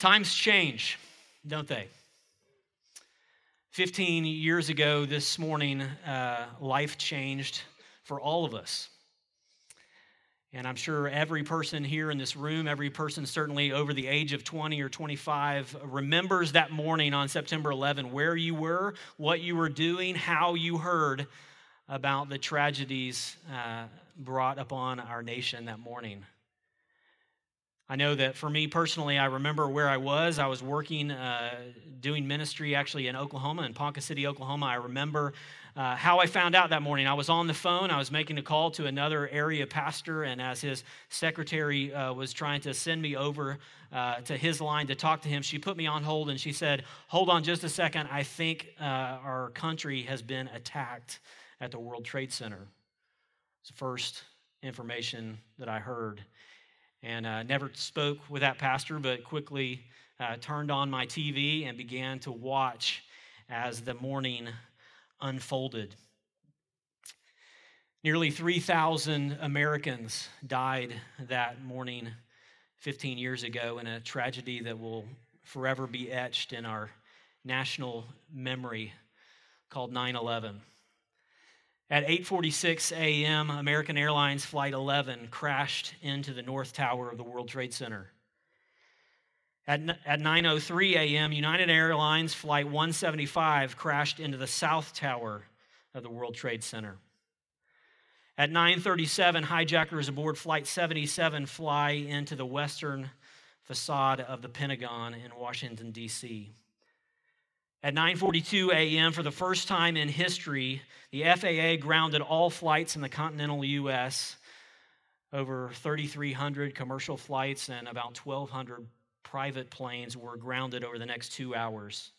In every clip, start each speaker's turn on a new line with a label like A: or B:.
A: Times change, don't they? 15 years ago this morning, uh, life changed for all of us. And I'm sure every person here in this room, every person certainly over the age of 20 or 25, remembers that morning on September 11, where you were, what you were doing, how you heard about the tragedies uh, brought upon our nation that morning. I know that for me personally, I remember where I was. I was working, uh, doing ministry actually in Oklahoma, in Ponca City, Oklahoma. I remember uh, how I found out that morning. I was on the phone. I was making a call to another area pastor, and as his secretary uh, was trying to send me over uh, to his line to talk to him, she put me on hold and she said, Hold on just a second. I think uh, our country has been attacked at the World Trade Center. It's the first information that I heard and uh, never spoke with that pastor, but quickly uh, turned on my TV and began to watch as the morning unfolded. Nearly 3,000 Americans died that morning 15 years ago in a tragedy that will forever be etched in our national memory called 9 11. At 8:46 a.m., American Airlines flight 11 crashed into the north tower of the World Trade Center. At, at 9:03 a.m., United Airlines flight 175 crashed into the south tower of the World Trade Center. At 9:37, hijackers aboard flight 77 fly into the western facade of the Pentagon in Washington D.C. At 9:42 a.m. for the first time in history, the FAA grounded all flights in the continental US. Over 3300 commercial flights and about 1200 private planes were grounded over the next 2 hours.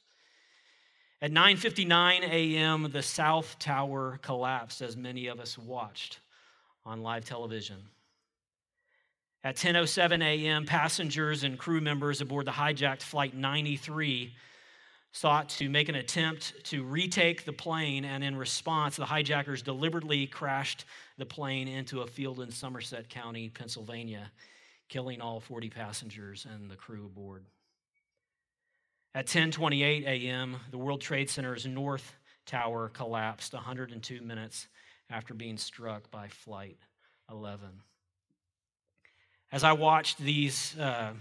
A: At 9:59 a.m., the South Tower collapsed as many of us watched on live television. At 10:07 a.m., passengers and crew members aboard the hijacked flight 93 sought to make an attempt to retake the plane, and in response, the hijackers deliberately crashed the plane into a field in Somerset County, Pennsylvania, killing all 40 passengers and the crew aboard. At 10:28 a.m., the World Trade Center's north tower collapsed 102 minutes after being struck by flight 11. As I watched these uh,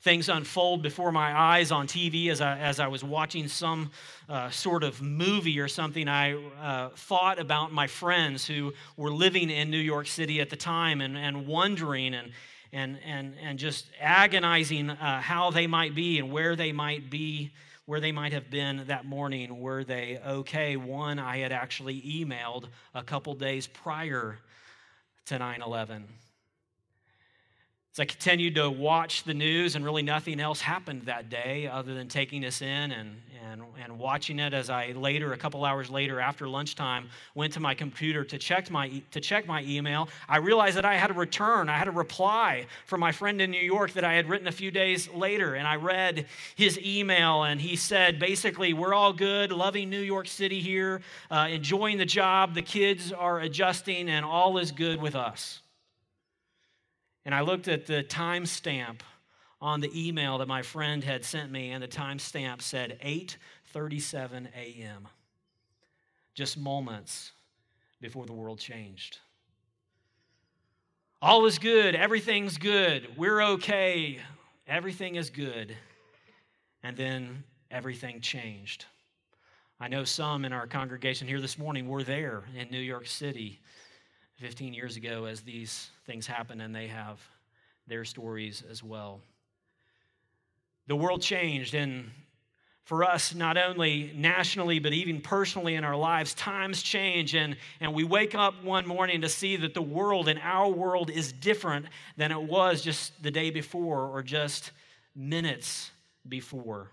A: things unfold before my eyes on TV as I, as I was watching some uh, sort of movie or something. I uh, thought about my friends who were living in New York City at the time and, and wondering and, and, and, and just agonizing uh, how they might be and where they might be, where they might have been that morning. Were they okay? One I had actually emailed a couple days prior to 9 11 as I continued to watch the news, and really nothing else happened that day other than taking us in and, and, and watching it as I later, a couple hours later after lunchtime, went to my computer to check my, to check my email, I realized that I had a return, I had a reply from my friend in New York that I had written a few days later. And I read his email, and he said basically, We're all good, loving New York City here, uh, enjoying the job, the kids are adjusting, and all is good with us. And I looked at the timestamp on the email that my friend had sent me, and the timestamp said 8:37 a.m. Just moments before the world changed. All is good, everything's good, we're okay, everything is good. And then everything changed. I know some in our congregation here this morning were there in New York City 15 years ago as these things happen, and they have their stories as well. The world changed, and for us, not only nationally, but even personally in our lives, times change, and, and we wake up one morning to see that the world and our world is different than it was just the day before or just minutes before.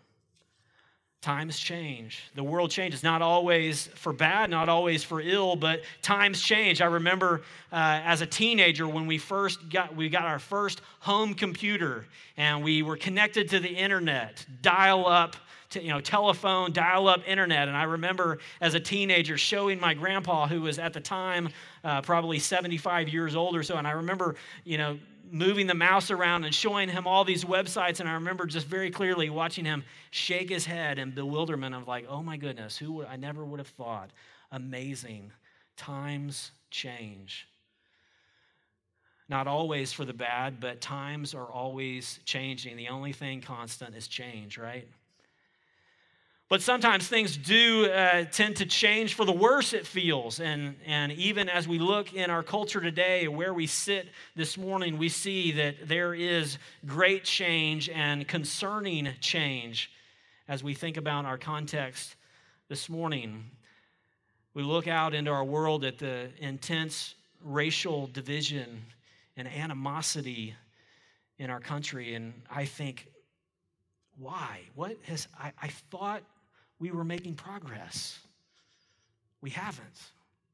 A: Times change. The world changes, not always for bad, not always for ill, but times change. I remember uh, as a teenager when we first got we got our first home computer and we were connected to the internet, dial up you know, telephone, dial up internet. And I remember as a teenager showing my grandpa, who was at the time uh, probably 75 years old or so. And I remember, you know, moving the mouse around and showing him all these websites. And I remember just very clearly watching him shake his head in bewilderment of like, oh my goodness, who would, I never would have thought. Amazing. Times change. Not always for the bad, but times are always changing. The only thing constant is change, right? But sometimes things do uh, tend to change for the worse, it feels. And, and even as we look in our culture today, where we sit this morning, we see that there is great change and concerning change as we think about our context this morning. We look out into our world at the intense racial division and animosity in our country, and I think, why? What has I, I thought we were making progress. We haven't.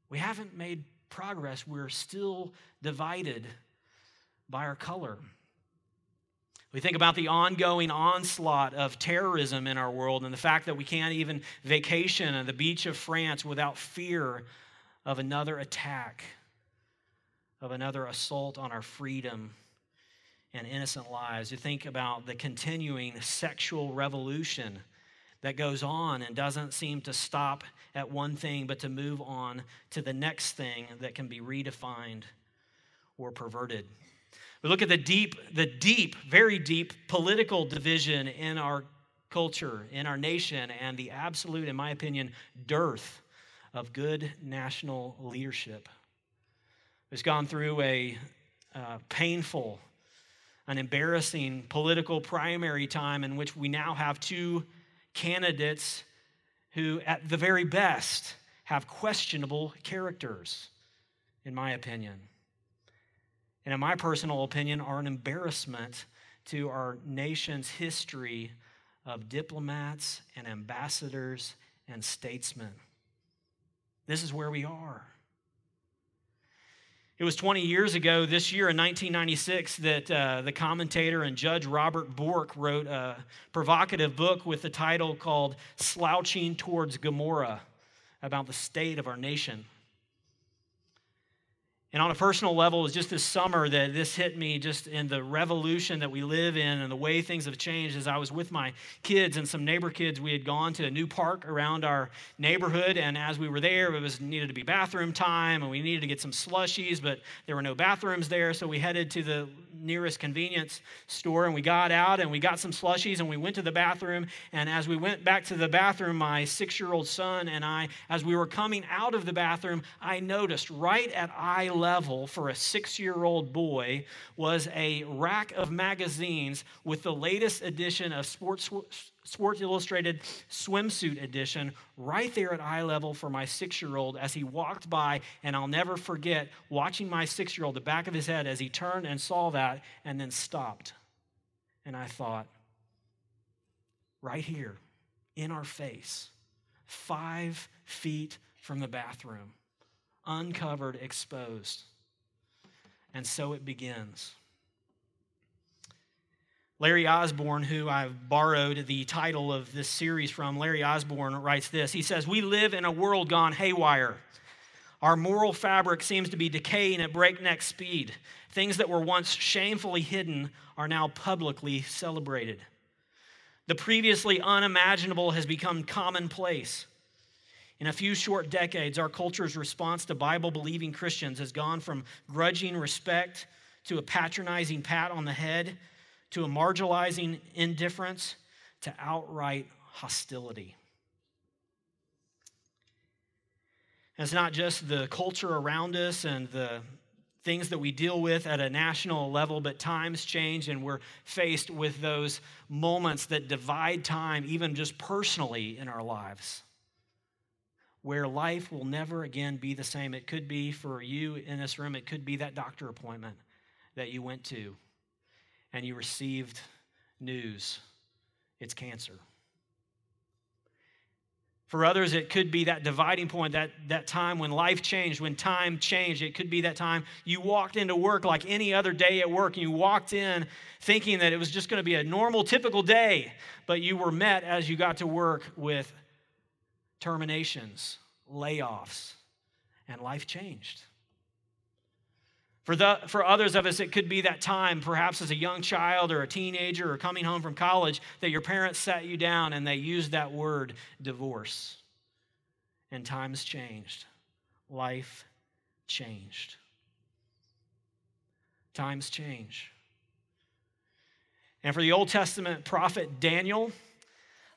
A: We haven't made progress. We're still divided by our color. We think about the ongoing onslaught of terrorism in our world and the fact that we can't even vacation on the beach of France without fear of another attack, of another assault on our freedom and innocent lives. You think about the continuing sexual revolution that goes on and doesn't seem to stop at one thing, but to move on to the next thing that can be redefined or perverted. We look at the deep, the deep, very deep political division in our culture, in our nation, and the absolute, in my opinion, dearth of good national leadership. It's gone through a uh, painful, an embarrassing political primary time in which we now have two candidates who, at the very best, have questionable characters, in my opinion. And in my personal opinion, are an embarrassment to our nation's history of diplomats and ambassadors and statesmen. This is where we are. It was 20 years ago, this year in 1996, that uh, the commentator and judge Robert Bork wrote a provocative book with the title called Slouching Towards Gomorrah about the state of our nation. And on a personal level, it was just this summer that this hit me just in the revolution that we live in and the way things have changed. As I was with my kids and some neighbor kids, we had gone to a new park around our neighborhood. And as we were there, it was needed to be bathroom time and we needed to get some slushies, but there were no bathrooms there. So we headed to the nearest convenience store and we got out and we got some slushies and we went to the bathroom. And as we went back to the bathroom, my six year old son and I, as we were coming out of the bathroom, I noticed right at eye level for a six year old boy was a rack of magazines with the latest edition of Sports, Sports Illustrated swimsuit edition right there at eye level for my six year old as he walked by. And I'll never forget watching my six year old, the back of his head, as he turned and saw that and then stopped. And I thought, right here in our face, five feet from the bathroom uncovered, exposed. And so it begins. Larry Osborne, who I've borrowed the title of this series from, Larry Osborne writes this. He says, We live in a world gone haywire. Our moral fabric seems to be decaying at breakneck speed. Things that were once shamefully hidden are now publicly celebrated. The previously unimaginable has become commonplace. In a few short decades, our culture's response to Bible believing Christians has gone from grudging respect to a patronizing pat on the head to a marginalizing indifference to outright hostility. And it's not just the culture around us and the things that we deal with at a national level, but times change and we're faced with those moments that divide time, even just personally in our lives where life will never again be the same. It could be for you in this room, it could be that doctor appointment that you went to and you received news it's cancer. For others, it could be that dividing point, that, that time when life changed, when time changed. It could be that time you walked into work like any other day at work, and you walked in thinking that it was just going to be a normal, typical day, but you were met as you got to work with terminations, layoffs, and life changed. For, the, for others of us, it could be that time, perhaps as a young child or a teenager or coming home from college, that your parents sat you down and they used that word divorce. And times changed, life changed. Times change. And for the Old Testament prophet Daniel,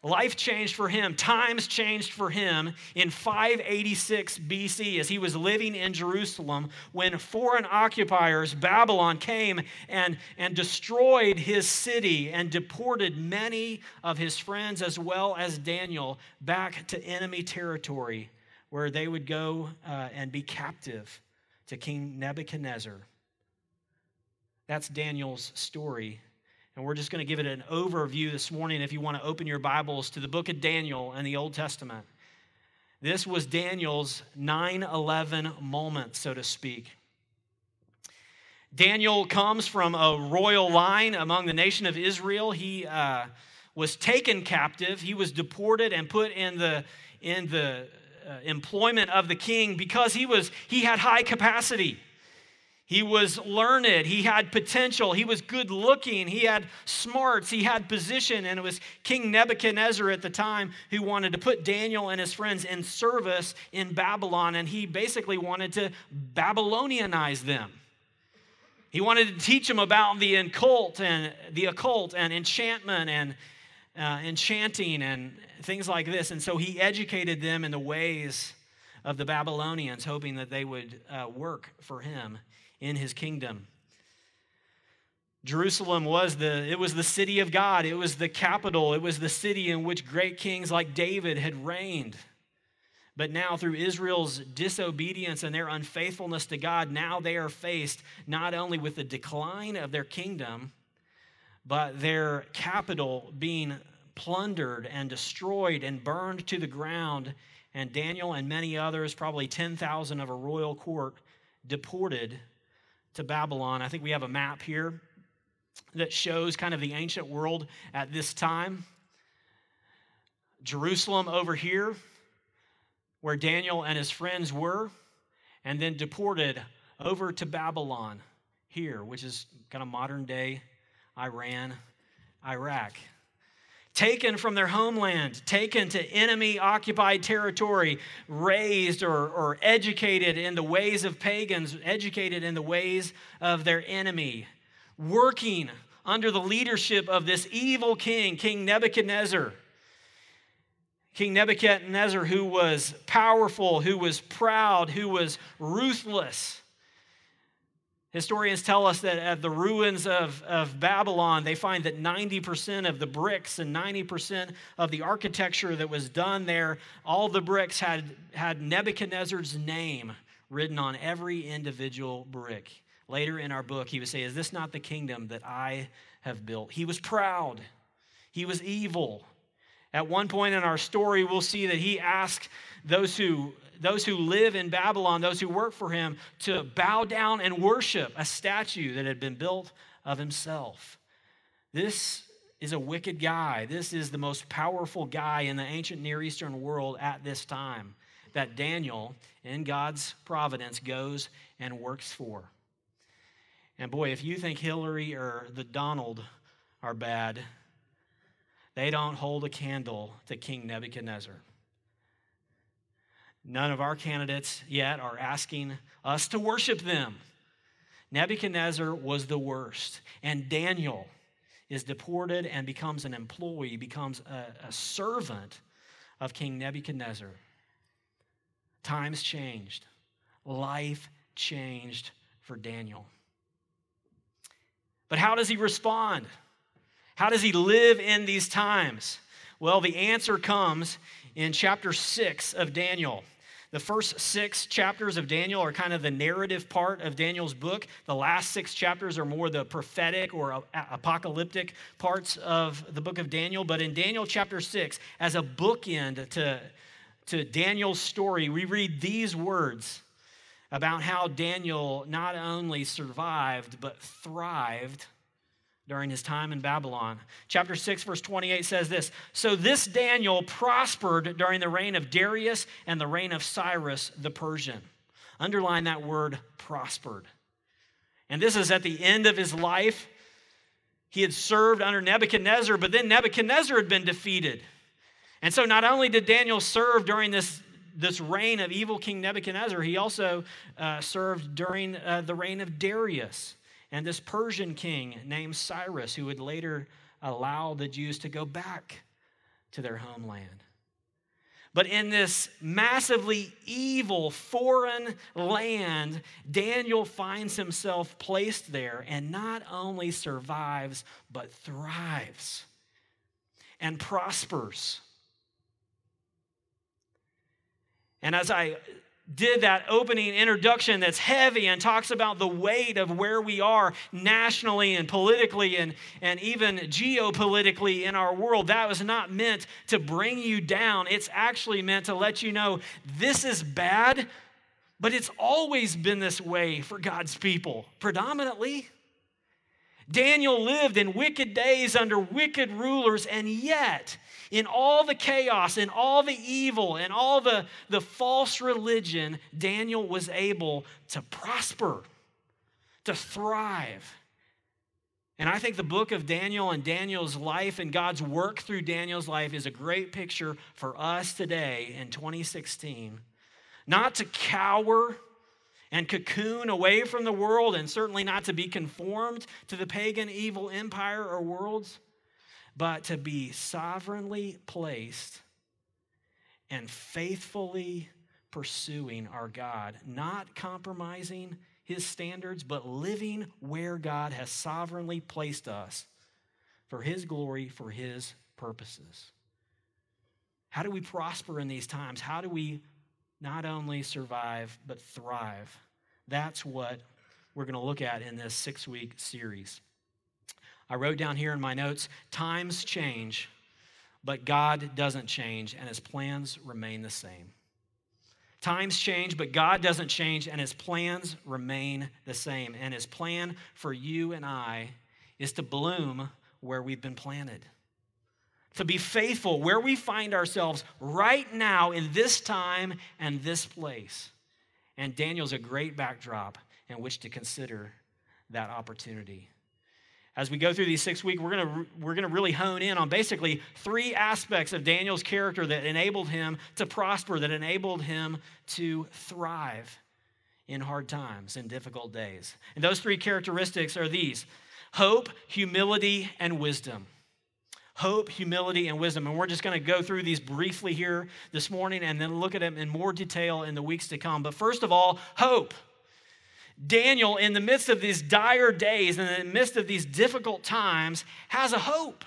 A: Life changed for him, times changed for him in 586 BC as he was living in Jerusalem when foreign occupiers, Babylon, came and, and destroyed his city and deported many of his friends as well as Daniel back to enemy territory where they would go uh, and be captive to King Nebuchadnezzar. That's Daniel's story and we're just going to give it an overview this morning if you want to open your Bibles to the book of Daniel and the Old Testament. This was Daniel's 9 11 moment, so to speak. Daniel comes from a royal line among the nation of Israel. He uh, was taken captive, he was deported and put in the, in the uh, employment of the king because he, was, he had high capacity. He was learned. He had potential. He was good looking. He had smarts. He had position. And it was King Nebuchadnezzar at the time who wanted to put Daniel and his friends in service in Babylon. And he basically wanted to Babylonianize them. He wanted to teach them about the occult and the occult and enchantment and uh, enchanting and things like this. And so he educated them in the ways of the Babylonians, hoping that they would uh, work for him in his kingdom. Jerusalem was the it was the city of God. It was the capital. It was the city in which great kings like David had reigned. But now through Israel's disobedience and their unfaithfulness to God, now they are faced not only with the decline of their kingdom, but their capital being plundered and destroyed and burned to the ground and Daniel and many others, probably 10,000 of a royal court deported to Babylon. I think we have a map here that shows kind of the ancient world at this time. Jerusalem over here, where Daniel and his friends were, and then deported over to Babylon here, which is kind of modern day Iran, Iraq taken from their homeland, taken to enemy occupied territory, raised or, or educated in the ways of pagans, educated in the ways of their enemy, working under the leadership of this evil king, King Nebuchadnezzar. King Nebuchadnezzar, who was powerful, who was proud, who was ruthless. Historians tell us that at the ruins of, of Babylon, they find that 90% of the bricks and 90% of the architecture that was done there, all the bricks had, had Nebuchadnezzar's name written on every individual brick. Later in our book, he would say, Is this not the kingdom that I have built? He was proud, he was evil. At one point in our story, we'll see that he asked those who those who live in Babylon, those who work for him, to bow down and worship a statue that had been built of himself. This is a wicked guy. This is the most powerful guy in the ancient Near Eastern world at this time that Daniel, in God's providence, goes and works for. And boy, if you think Hillary or the Donald are bad, they don't hold a candle to King Nebuchadnezzar. None of our candidates yet are asking us to worship them. Nebuchadnezzar was the worst, and Daniel is deported and becomes an employee, becomes a, a servant of King Nebuchadnezzar. Times changed, life changed for Daniel. But how does he respond? How does he live in these times? Well, the answer comes in chapter 6 of Daniel. The first six chapters of Daniel are kind of the narrative part of Daniel's book. The last six chapters are more the prophetic or apocalyptic parts of the book of Daniel. But in Daniel chapter six, as a bookend to, to Daniel's story, we read these words about how Daniel not only survived, but thrived during his time in Babylon. Chapter 6, verse 28 says this So this Daniel prospered during the reign of Darius and the reign of Cyrus the Persian. Underline that word prospered. And this is at the end of his life. He had served under Nebuchadnezzar, but then Nebuchadnezzar had been defeated. And so not only did Daniel serve during this, this reign of evil King Nebuchadnezzar, he also uh, served during uh, the reign of Darius and this Persian king named Cyrus, who would later allow the Jews to go back to their homeland. But in this massively evil foreign land, Daniel finds himself placed there and not only survives, but thrives and prospers. And as I did that opening introduction that's heavy and talks about the weight of where we are nationally and politically and, and even geopolitically in our world. That was not meant to bring you down. It's actually meant to let you know this is bad, but it's always been this way for God's people, predominantly. Daniel lived in wicked days under wicked rulers, and yet in all the chaos, in all the evil, in all the, the false religion, Daniel was able to prosper, to thrive. And I think the book of Daniel and Daniel's life and God's work through Daniel's life is a great picture for us today in 2016. Not to cower and cocoon away from the world, and certainly not to be conformed to the pagan evil empire or worlds, but to be sovereignly placed and faithfully pursuing our God, not compromising his standards, but living where God has sovereignly placed us for his glory, for his purposes. How do we prosper in these times? How do we not only survive, but thrive? That's what we're going to look at in this six week series. I wrote down here in my notes times change, but God doesn't change, and his plans remain the same. Times change, but God doesn't change, and his plans remain the same. And his plan for you and I is to bloom where we've been planted, to be faithful where we find ourselves right now in this time and this place. And Daniel's a great backdrop in which to consider that opportunity as we go through these six weeks, we're going we're gonna really hone in on basically three aspects of Daniel's character that enabled him to prosper, that enabled him to thrive in hard times, in difficult days. And those three characteristics are these hope, humility, and wisdom. Hope, humility, and wisdom. And we're just going to go through these briefly here this morning and then look at them in more detail in the weeks to come. But first of all, hope. Daniel, in the midst of these dire days, in the midst of these difficult times, has a hope.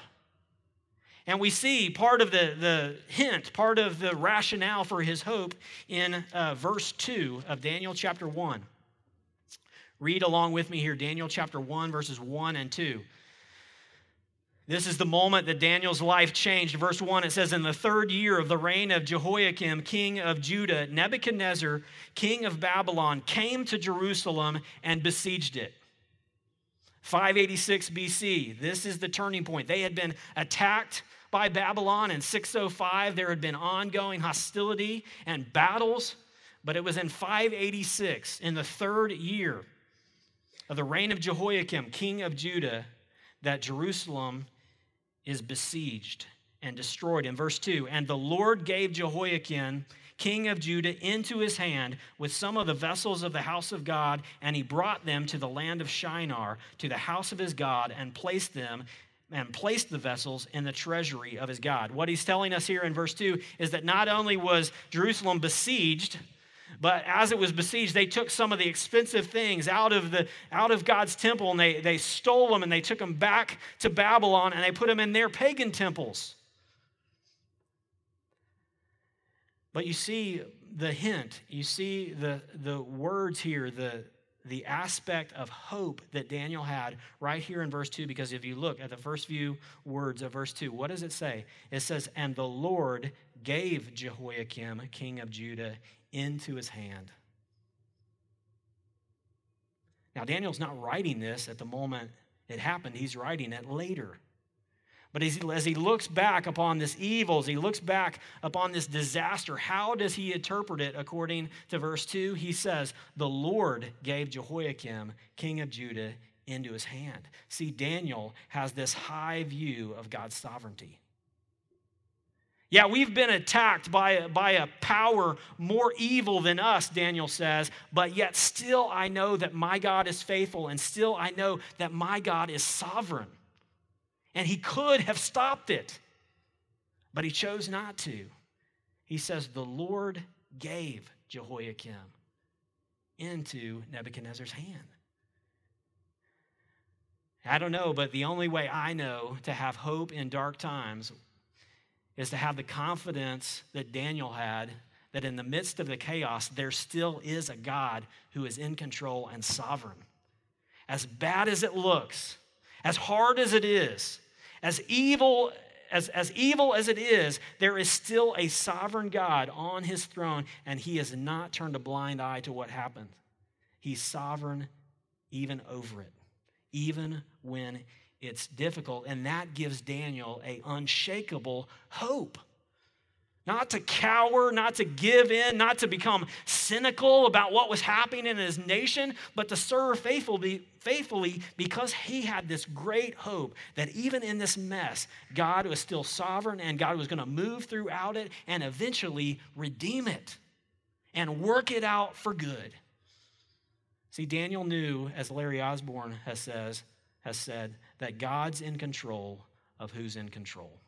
A: And we see part of the, the hint, part of the rationale for his hope in uh, verse 2 of Daniel chapter 1. Read along with me here, Daniel chapter 1, verses 1 and 2. This is the moment that Daniel's life changed. Verse 1, it says, In the third year of the reign of Jehoiakim, king of Judah, Nebuchadnezzar, king of Babylon, came to Jerusalem and besieged it. 586 BC, this is the turning point. They had been attacked by Babylon in 605. There had been ongoing hostility and battles, but it was in 586, in the third year of the reign of Jehoiakim, king of Judah, that Jerusalem is besieged and destroyed. In verse 2, and the Lord gave Jehoiakim, king of Judah, into his hand with some of the vessels of the house of God, and he brought them to the land of Shinar, to the house of his God, and placed them and placed the vessels in the treasury of his God. What he's telling us here in verse 2 is that not only was Jerusalem besieged, but as it was besieged, they took some of the expensive things out of, the, out of God's temple and they, they stole them and they took them back to Babylon and they put them in their pagan temples. But you see the hint, you see the, the words here, the, the aspect of hope that Daniel had right here in verse 2. Because if you look at the first few words of verse 2, what does it say? It says, And the Lord gave Jehoiakim, king of Judah, into his hand. Now, Daniel's not writing this at the moment it happened, he's writing it later. But as he, as he looks back upon this evil, as he looks back upon this disaster, how does he interpret it according to verse 2? He says, The Lord gave Jehoiakim, king of Judah, into his hand. See, Daniel has this high view of God's sovereignty. Yeah, we've been attacked by a, by a power more evil than us, Daniel says, but yet still I know that my God is faithful, and still I know that my God is sovereign. And he could have stopped it, but he chose not to. He says, The Lord gave Jehoiakim into Nebuchadnezzar's hand. I don't know, but the only way I know to have hope in dark times is to have the confidence that Daniel had that in the midst of the chaos, there still is a God who is in control and sovereign. As bad as it looks, as hard as it is, as evil as, as evil as it is, there is still a sovereign God on his throne, and he has not turned a blind eye to what happened. He's sovereign even over it, even when it's difficult. And that gives Daniel a unshakable hope. Not to cower, not to give in, not to become cynical about what was happening in his nation, but to serve faithfully, faithfully because he had this great hope that even in this mess, God was still sovereign and God was going to move throughout it and eventually redeem it and work it out for good. See, Daniel knew, as Larry Osborne has, says, has said, that God's in control of who's in control.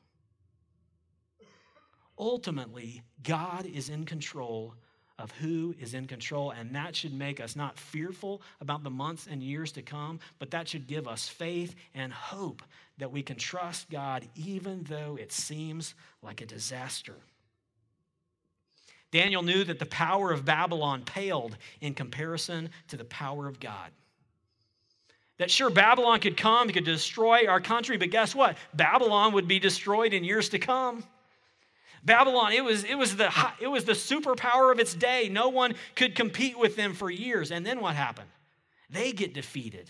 A: Ultimately, God is in control of who is in control, and that should make us not fearful about the months and years to come, but that should give us faith and hope that we can trust God even though it seems like a disaster. Daniel knew that the power of Babylon paled in comparison to the power of God. That sure, Babylon could come, it could destroy our country, but guess what? Babylon would be destroyed in years to come. Babylon, it was, it, was the, it was the superpower of its day. No one could compete with them for years. And then what happened? They get defeated.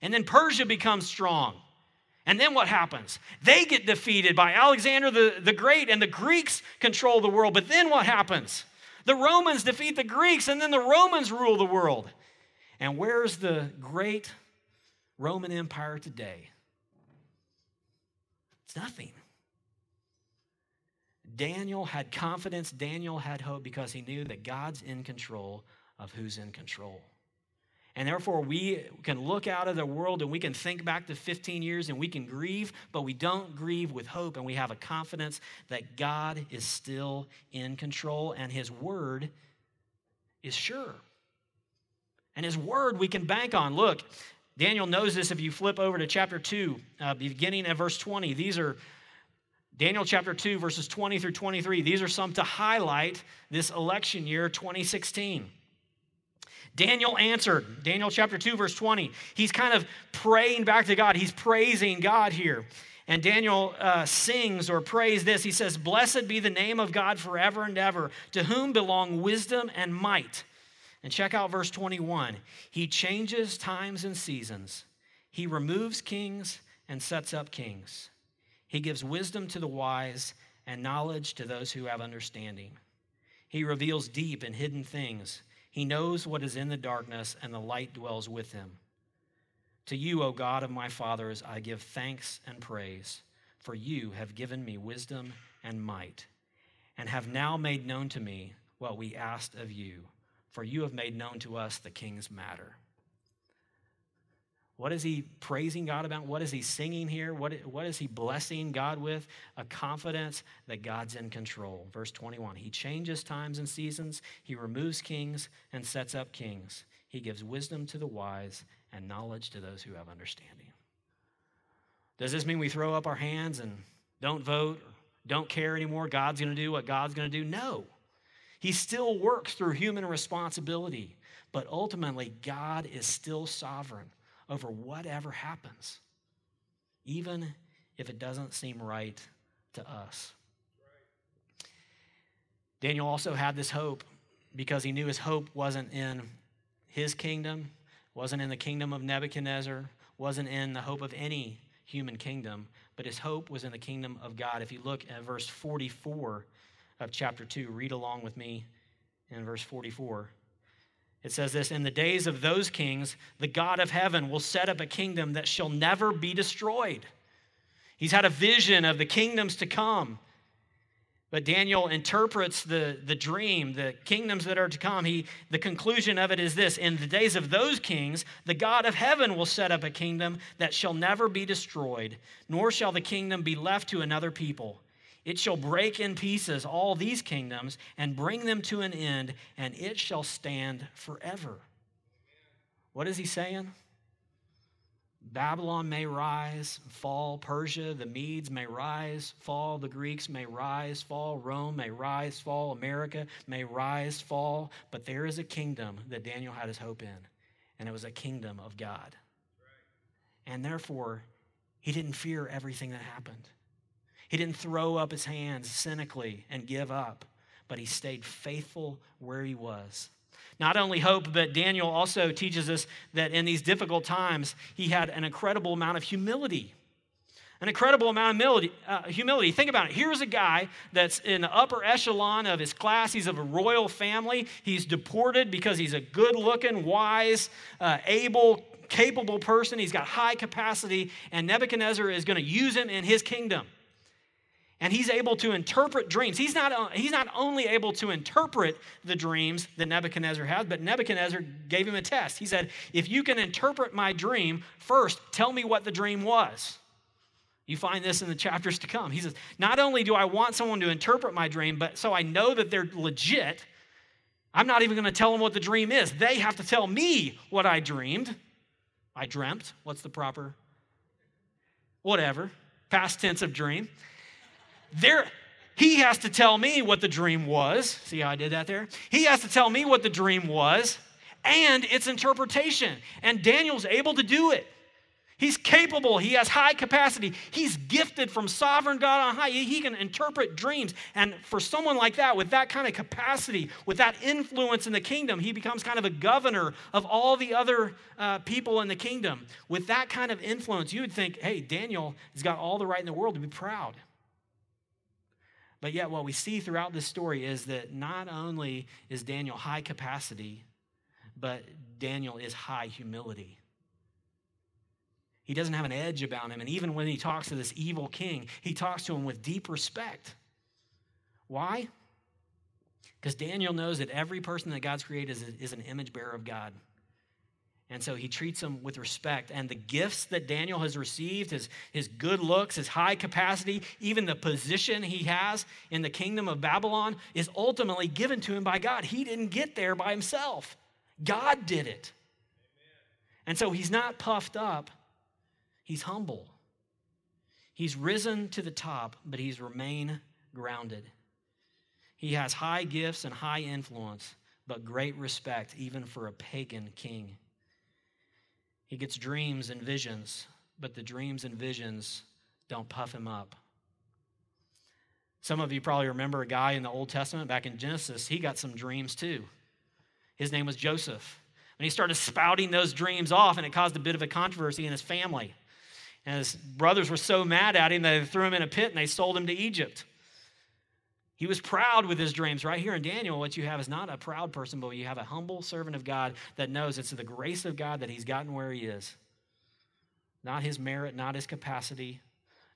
A: And then Persia becomes strong. And then what happens? They get defeated by Alexander the, the Great, and the Greeks control the world. But then what happens? The Romans defeat the Greeks, and then the Romans rule the world. And where's the great Roman Empire today? It's nothing. Daniel had confidence, Daniel had hope because he knew that God's in control of who's in control. And therefore, we can look out of the world and we can think back to 15 years and we can grieve, but we don't grieve with hope. And we have a confidence that God is still in control and His word is sure. And His word we can bank on. Look, Daniel knows this if you flip over to chapter 2, uh, beginning at verse 20. These are Daniel chapter 2, verses 20 through 23. These are some to highlight this election year 2016. Daniel answered, Daniel chapter 2, verse 20. He's kind of praying back to God. He's praising God here. And Daniel uh, sings or prays this. He says, Blessed be the name of God forever and ever, to whom belong wisdom and might and check out verse 21. He changes times and seasons, he removes kings and sets up kings. He gives wisdom to the wise and knowledge to those who have understanding. He reveals deep and hidden things. He knows what is in the darkness, and the light dwells with him. To you, O God of my fathers, I give thanks and praise, for you have given me wisdom and might, and have now made known to me what we asked of you for you have made known to us the king's matter. What is he praising God about? What is he singing here? What, what is he blessing God with? A confidence that God's in control. Verse 21 He changes times and seasons, he removes kings and sets up kings. He gives wisdom to the wise and knowledge to those who have understanding. Does this mean we throw up our hands and don't vote, don't care anymore? God's going to do what God's going to do? No. He still works through human responsibility, but ultimately, God is still sovereign over whatever happens, even if it doesn't seem right to us. Daniel also had this hope because he knew his hope wasn't in his kingdom, wasn't in the kingdom of Nebuchadnezzar, wasn't in the hope of any human kingdom, but his hope was in the kingdom of God. If you look at verse 44 of chapter 2, read along with me in verse 44. It says this In the days of those kings, the God of heaven will set up a kingdom that shall never be destroyed. He's had a vision of the kingdoms to come. But Daniel interprets the, the dream, the kingdoms that are to come. He, the conclusion of it is this In the days of those kings, the God of heaven will set up a kingdom that shall never be destroyed, nor shall the kingdom be left to another people. It shall break in pieces all these kingdoms and bring them to an end, and it shall stand forever. What is he saying? Babylon may rise, fall. Persia, the Medes may rise, fall. The Greeks may rise, fall. Rome may rise, fall. America may rise, fall. But there is a kingdom that Daniel had his hope in, and it was a kingdom of God. And therefore, he didn't fear everything that happened. He didn't throw up his hands cynically and give up, but he stayed faithful where he was. Not only hope, but Daniel also teaches us that in these difficult times, he had an incredible amount of humility. An incredible amount of humility, uh, humility. Think about it. Here's a guy that's in the upper echelon of his class. He's of a royal family. He's deported because he's a good looking, wise, uh, able, capable person. He's got high capacity, and Nebuchadnezzar is going to use him in his kingdom and he's able to interpret dreams. He's not, uh, he's not only able to interpret the dreams that Nebuchadnezzar has, but Nebuchadnezzar gave him a test. He said, If you can interpret my dream, first tell me what the dream was. You find this in the chapters to come. He says, Not only do I want someone to interpret my dream, but so I know that they're legit, I'm not even going to tell them what the dream is. They have to tell me what I dreamed. I dreamt. What's the proper? Whatever. Past tense of dream. There, he has to tell me what the dream was. See how I did that there? He has to tell me what the dream was and its interpretation. And Daniel's able to do it. He's capable. He has high capacity. He's gifted from sovereign God on high. He can interpret dreams. And for someone like that, with that kind of capacity, with that influence in the kingdom, he becomes kind of a governor of all the other uh, people in the kingdom. With that kind of influence, you would think, hey, Daniel has got all the right in the world to be proud. But yet, what we see throughout this story is that not only is Daniel high capacity, but Daniel is high humility. He doesn't have an edge about him. And even when he talks to this evil king, he talks to him with deep respect. Why? Because Daniel knows that every person that God's created is, is an image bearer of God. And so he treats them with respect. And the gifts that Daniel has received, his, his good looks, his high capacity, even the position he has in the kingdom of Babylon, is ultimately given to him by God. He didn't get there by himself, God did it. And so he's not puffed up, he's humble. He's risen to the top, but he's remained grounded. He has high gifts and high influence, but great respect even for a pagan king. He gets dreams and visions, but the dreams and visions don't puff him up. Some of you probably remember a guy in the Old Testament back in Genesis, he got some dreams too. His name was Joseph. And he started spouting those dreams off, and it caused a bit of a controversy in his family. And his brothers were so mad at him that they threw him in a pit and they sold him to Egypt. He was proud with his dreams. Right here in Daniel, what you have is not a proud person, but you have a humble servant of God that knows it's the grace of God that he's gotten where he is. Not his merit, not his capacity,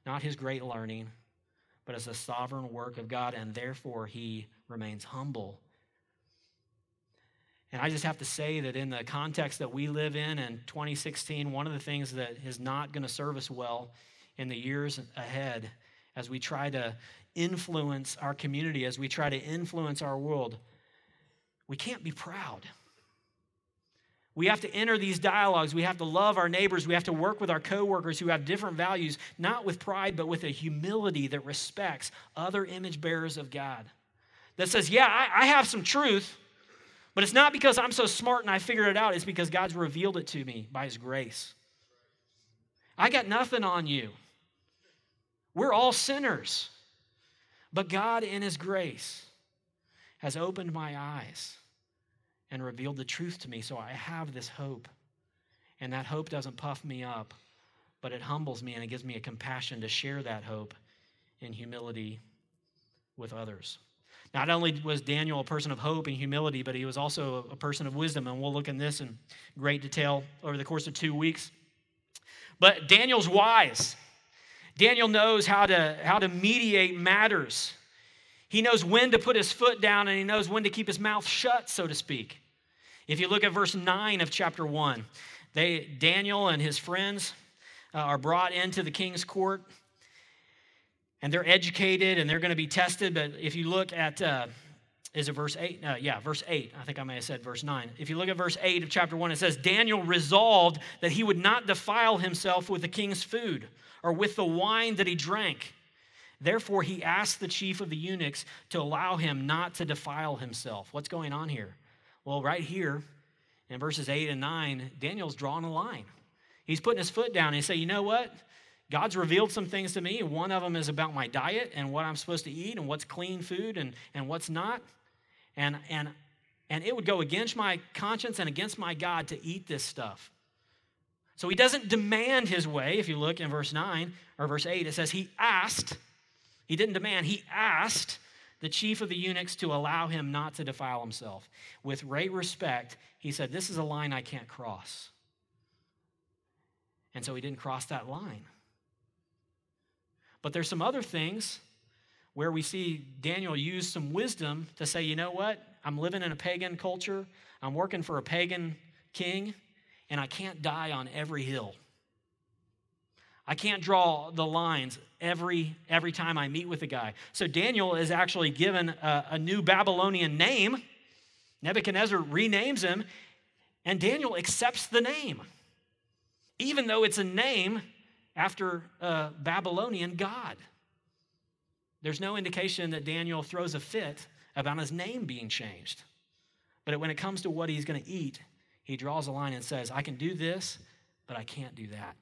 A: not his great learning, but it's a sovereign work of God, and therefore he remains humble. And I just have to say that in the context that we live in in 2016, one of the things that is not going to serve us well in the years ahead as we try to influence our community, as we try to influence our world, we can't be proud. We have to enter these dialogues. We have to love our neighbors. We have to work with our coworkers who have different values, not with pride, but with a humility that respects other image bearers of God. That says, yeah, I, I have some truth, but it's not because I'm so smart and I figured it out. It's because God's revealed it to me by His grace. I got nothing on you. We're all sinners. But God, in His grace, has opened my eyes and revealed the truth to me. So I have this hope. And that hope doesn't puff me up, but it humbles me and it gives me a compassion to share that hope in humility with others. Not only was Daniel a person of hope and humility, but he was also a person of wisdom, and we'll look in this in great detail over the course of two weeks. But Daniel's wise. Daniel knows how to, how to mediate matters. He knows when to put his foot down and he knows when to keep his mouth shut, so to speak. If you look at verse 9 of chapter 1, they, Daniel and his friends uh, are brought into the king's court and they're educated and they're going to be tested. But if you look at, uh, is it verse 8? Uh, yeah, verse 8. I think I may have said verse 9. If you look at verse 8 of chapter 1, it says, Daniel resolved that he would not defile himself with the king's food or with the wine that he drank. Therefore, he asked the chief of the eunuchs to allow him not to defile himself. What's going on here? Well, right here in verses 8 and 9, Daniel's drawing a line. He's putting his foot down and he say, you know what? God's revealed some things to me. One of them is about my diet and what I'm supposed to eat and what's clean food and, and what's not. And, and, and it would go against my conscience and against my God to eat this stuff. So he doesn't demand his way. If you look in verse 9 or verse 8, it says he asked, he didn't demand, he asked the chief of the eunuchs to allow him not to defile himself. With great respect, he said, This is a line I can't cross. And so he didn't cross that line. But there's some other things where we see Daniel use some wisdom to say, you know what? I'm living in a pagan culture. I'm working for a pagan king, and I can't die on every hill. I can't draw the lines every every time I meet with a guy. So Daniel is actually given a, a new Babylonian name. Nebuchadnezzar renames him, and Daniel accepts the name, even though it's a name after a Babylonian God. There's no indication that Daniel throws a fit about his name being changed. But when it comes to what he's going to eat, he draws a line and says, I can do this, but I can't do that.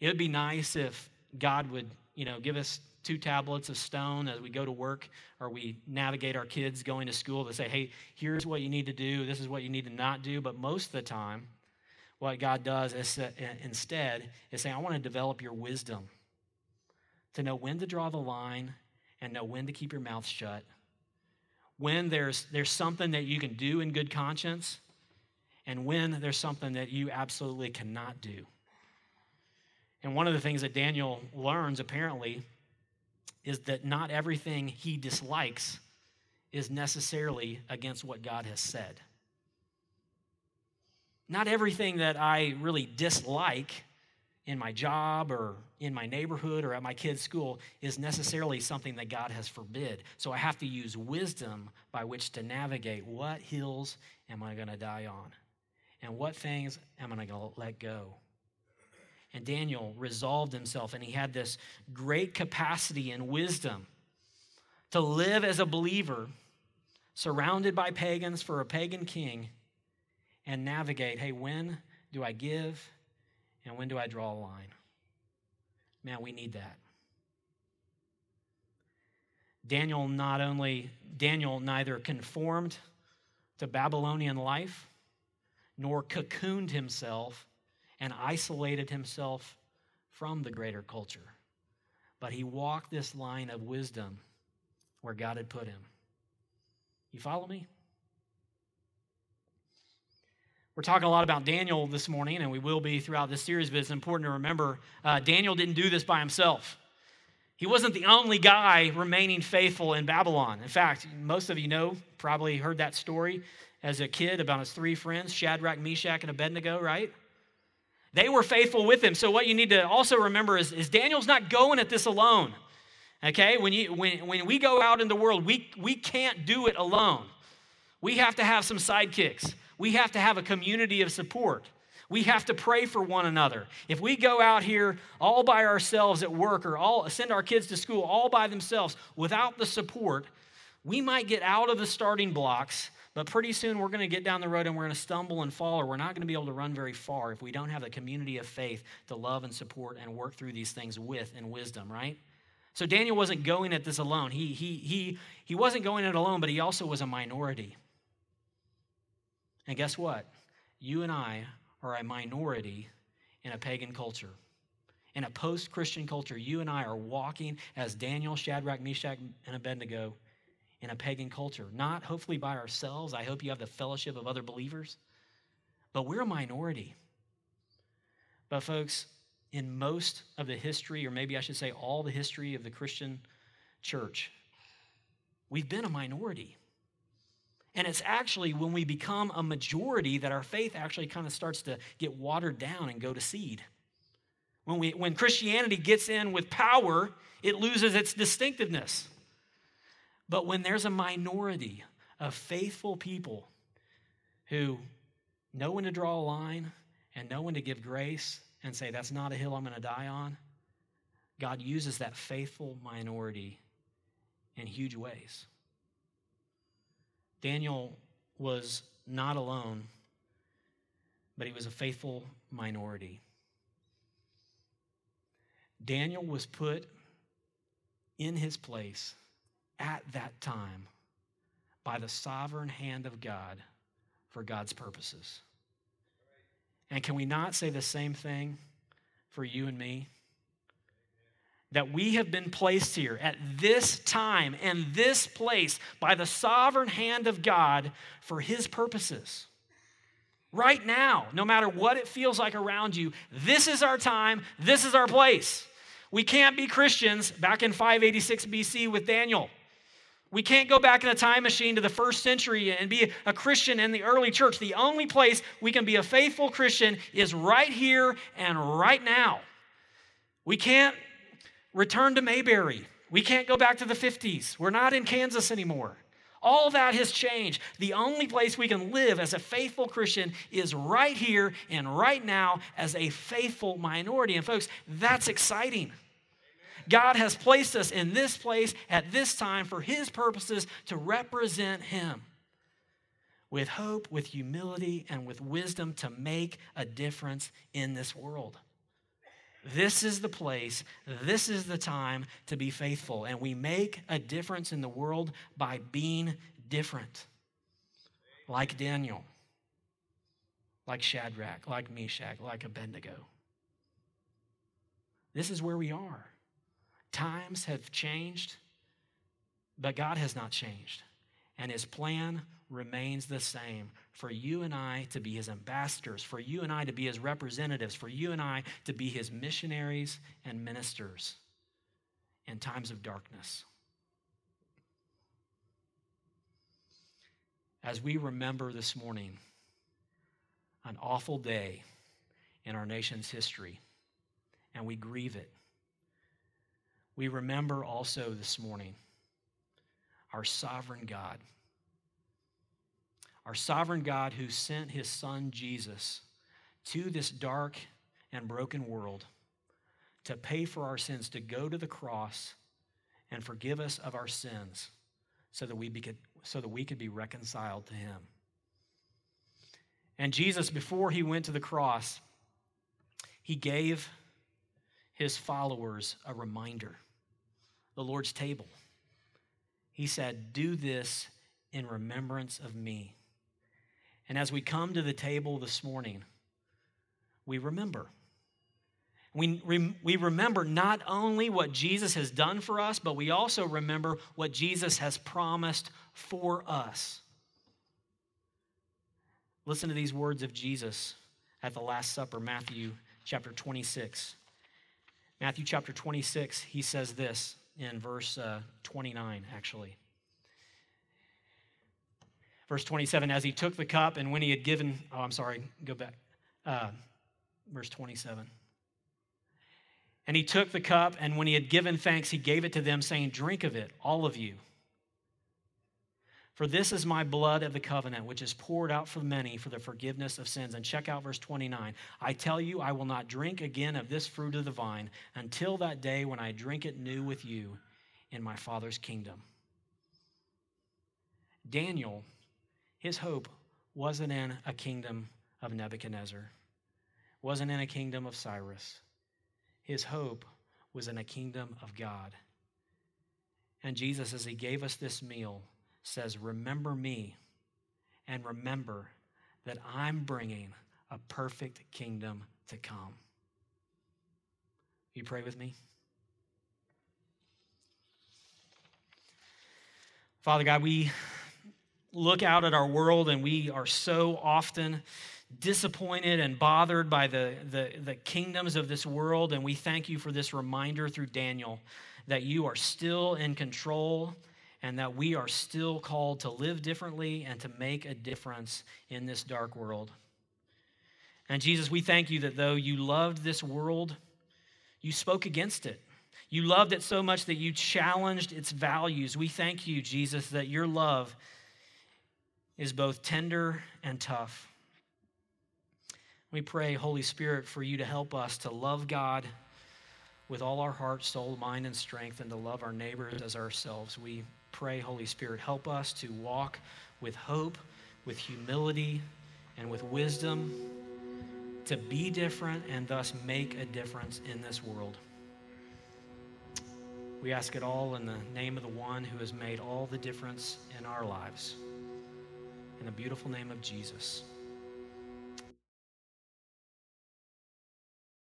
A: It would be nice if God would, you know, give us two tablets of stone as we go to work or we navigate our kids going to school to say, hey, here's what you need to do, this is what you need to not do. But most of the time, what God does is uh, instead is say, I want to develop your wisdom to know when to draw the line and know when to keep your mouth shut. When there's, there's something that you can do in good conscience, and when there's something that you absolutely cannot do. And one of the things that Daniel learns apparently is that not everything he dislikes is necessarily against what God has said. Not everything that I really dislike in my job or in my neighborhood or at my kid's school is necessarily something that God has forbid. So I have to use wisdom by which to navigate what hills am I going to die on and what things am I going to let go. And Daniel resolved himself and he had this great capacity and wisdom to live as a believer surrounded by pagans for a pagan king and navigate hey, when do I give and when do I draw a line? Man, we need that. Daniel not only, Daniel neither conformed to Babylonian life nor cocooned himself and isolated himself from the greater culture, but he walked this line of wisdom where God had put him. You follow me? We're talking a lot about Daniel this morning, and we will be throughout this series, but it's important to remember uh, Daniel didn't do this by himself. He wasn't the only guy remaining faithful in Babylon. In fact, most of you know, probably heard that story as a kid about his three friends, Shadrach, Meshach, and Abednego, right? They were faithful with him. So, what you need to also remember is, is Daniel's not going at this alone. Okay? When, you, when, when we go out in the world, we, we can't do it alone. We have to have some sidekicks. We have to have a community of support. We have to pray for one another. If we go out here all by ourselves at work or all send our kids to school all by themselves without the support, we might get out of the starting blocks, but pretty soon we're going to get down the road and we're going to stumble and fall, or we're not going to be able to run very far if we don't have a community of faith to love and support and work through these things with in wisdom, right? So Daniel wasn't going at this alone. He, he, he, he wasn't going it alone, but he also was a minority. And guess what? You and I are a minority in a pagan culture. In a post Christian culture, you and I are walking as Daniel, Shadrach, Meshach, and Abednego in a pagan culture. Not hopefully by ourselves. I hope you have the fellowship of other believers. But we're a minority. But, folks, in most of the history, or maybe I should say all the history of the Christian church, we've been a minority. And it's actually when we become a majority that our faith actually kind of starts to get watered down and go to seed. When, we, when Christianity gets in with power, it loses its distinctiveness. But when there's a minority of faithful people who know when to draw a line and know when to give grace and say, that's not a hill I'm going to die on, God uses that faithful minority in huge ways. Daniel was not alone, but he was a faithful minority. Daniel was put in his place at that time by the sovereign hand of God for God's purposes. And can we not say the same thing for you and me? That we have been placed here at this time and this place by the sovereign hand of God for His purposes. Right now, no matter what it feels like around you, this is our time, this is our place. We can't be Christians back in 586 BC with Daniel. We can't go back in a time machine to the first century and be a Christian in the early church. The only place we can be a faithful Christian is right here and right now. We can't return to Mayberry. We can't go back to the 50s. We're not in Kansas anymore. All that has changed. The only place we can live as a faithful Christian is right here and right now as a faithful minority. And, folks, that's exciting. God has placed us in this place at this time for His purposes to represent Him with hope, with humility, and with wisdom to make a difference in this world. This is the place, this is the time to be faithful. And we make a difference in the world by being different. Like Daniel, like Shadrach, like Meshach, like Abednego. This is where we are. Times have changed, but God has not changed. And his plan remains the same for you and I to be his ambassadors, for you and I to be his representatives, for you and I to be his missionaries and ministers in times of darkness. As we remember this morning an awful day in our nation's history, and we grieve it we remember also this morning our sovereign God. Our sovereign God who sent his son Jesus to this dark and broken world to pay for our sins, to go to the cross and forgive us of our sins so that we, could, so that we could be reconciled to him. And Jesus, before he went to the cross, he gave his followers a reminder the Lord's table. He said, Do this in remembrance of me. And as we come to the table this morning, we remember. We, we remember not only what Jesus has done for us, but we also remember what Jesus has promised for us. Listen to these words of Jesus at the Last Supper, Matthew chapter 26. Matthew chapter 26, he says this in verse uh, 29, actually. Verse 27 As he took the cup, and when he had given, oh, I'm sorry, go back. Uh, verse 27. And he took the cup, and when he had given thanks, he gave it to them, saying, Drink of it, all of you. For this is my blood of the covenant, which is poured out for many for the forgiveness of sins. And check out verse 29. I tell you, I will not drink again of this fruit of the vine until that day when I drink it new with you in my Father's kingdom. Daniel, his hope wasn't in a kingdom of Nebuchadnezzar, wasn't in a kingdom of Cyrus. His hope was in a kingdom of God. And Jesus, as he gave us this meal, says, Remember me and remember that I'm bringing a perfect kingdom to come. You pray with me? Father God, we look out at our world and we are so often disappointed and bothered by the, the, the, kingdoms of this world. And we thank you for this reminder through Daniel that you are still in control and that we are still called to live differently and to make a difference in this dark world. And Jesus, we thank you that though you loved this world, you spoke against it. You loved it so much that you challenged its values. We thank you, Jesus, that your love is both tender and tough. We pray, Holy Spirit, for you to help us to love God with all our heart, soul, mind, and strength, and to love our neighbors as ourselves. We pray, Holy Spirit, help us to walk with hope, with humility, and with wisdom to be different and thus make a difference in this world. We ask it all in the name of the one who has made all the difference in our lives. In the beautiful name of Jesus.